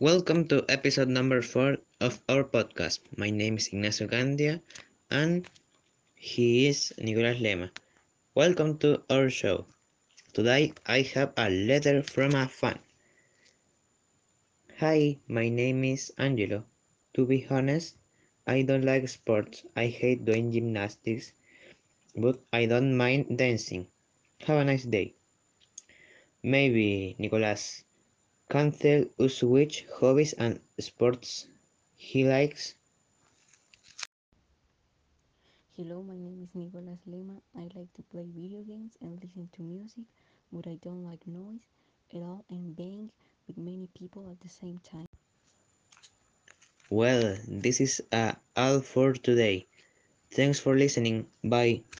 Welcome to episode number four of our podcast. My name is Ignacio Gandia and he is Nicolas Lema. Welcome to our show. Today I have a letter from a fan. Hi, my name is Angelo. To be honest, I don't like sports. I hate doing gymnastics, but I don't mind dancing. Have a nice day. Maybe Nicolas can tell us which hobbies and sports he likes. Hello, my name is Nicolas Lema. I like to play video games and listen to music, but I don't like noise at all and being with many people at the same time. Well, this is uh, all for today. Thanks for listening. Bye.